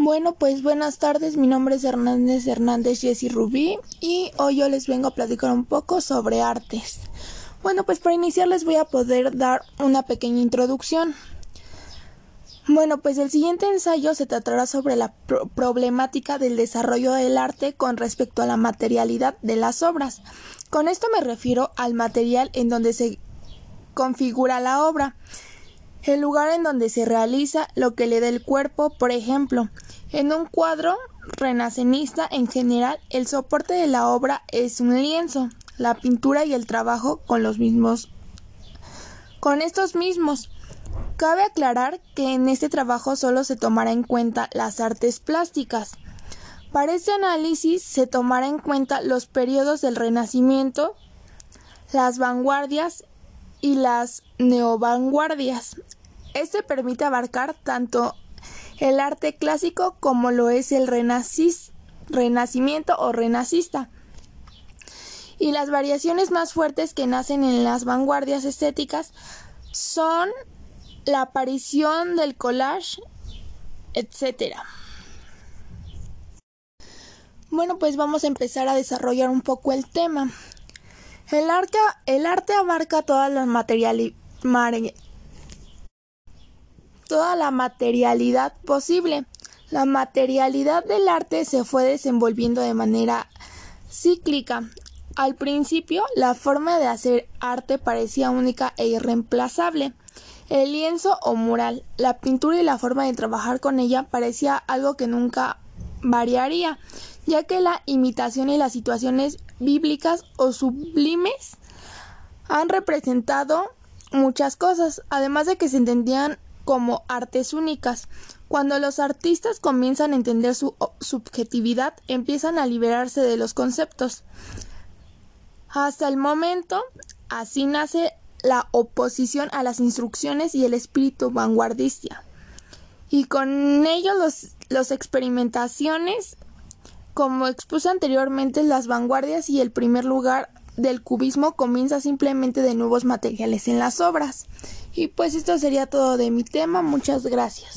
Bueno, pues buenas tardes, mi nombre es Hernández Hernández Jessy Rubí y hoy yo les vengo a platicar un poco sobre artes. Bueno, pues para iniciar les voy a poder dar una pequeña introducción. Bueno, pues el siguiente ensayo se tratará sobre la problemática del desarrollo del arte con respecto a la materialidad de las obras. Con esto me refiero al material en donde se configura la obra el lugar en donde se realiza lo que le da el cuerpo, por ejemplo, en un cuadro renacenista en general el soporte de la obra es un lienzo, la pintura y el trabajo con los mismos con estos mismos. Cabe aclarar que en este trabajo solo se tomará en cuenta las artes plásticas. Para este análisis se tomará en cuenta los periodos del Renacimiento, las vanguardias y las neovanguardias. Este permite abarcar tanto el arte clásico como lo es el renacimiento o renacista. Y las variaciones más fuertes que nacen en las vanguardias estéticas son la aparición del collage, etc. Bueno, pues vamos a empezar a desarrollar un poco el tema. El, el arte abarca todas las materialidades toda la materialidad posible. La materialidad del arte se fue desenvolviendo de manera cíclica. Al principio, la forma de hacer arte parecía única e irreemplazable. El lienzo o mural, la pintura y la forma de trabajar con ella parecía algo que nunca variaría, ya que la imitación y las situaciones bíblicas o sublimes han representado muchas cosas, además de que se entendían como artes únicas. Cuando los artistas comienzan a entender su subjetividad, empiezan a liberarse de los conceptos. Hasta el momento, así nace la oposición a las instrucciones y el espíritu vanguardista. Y con ello los, los experimentaciones, como expuse anteriormente, las vanguardias y el primer lugar del cubismo comienza simplemente de nuevos materiales en las obras. Y pues esto sería todo de mi tema. Muchas gracias.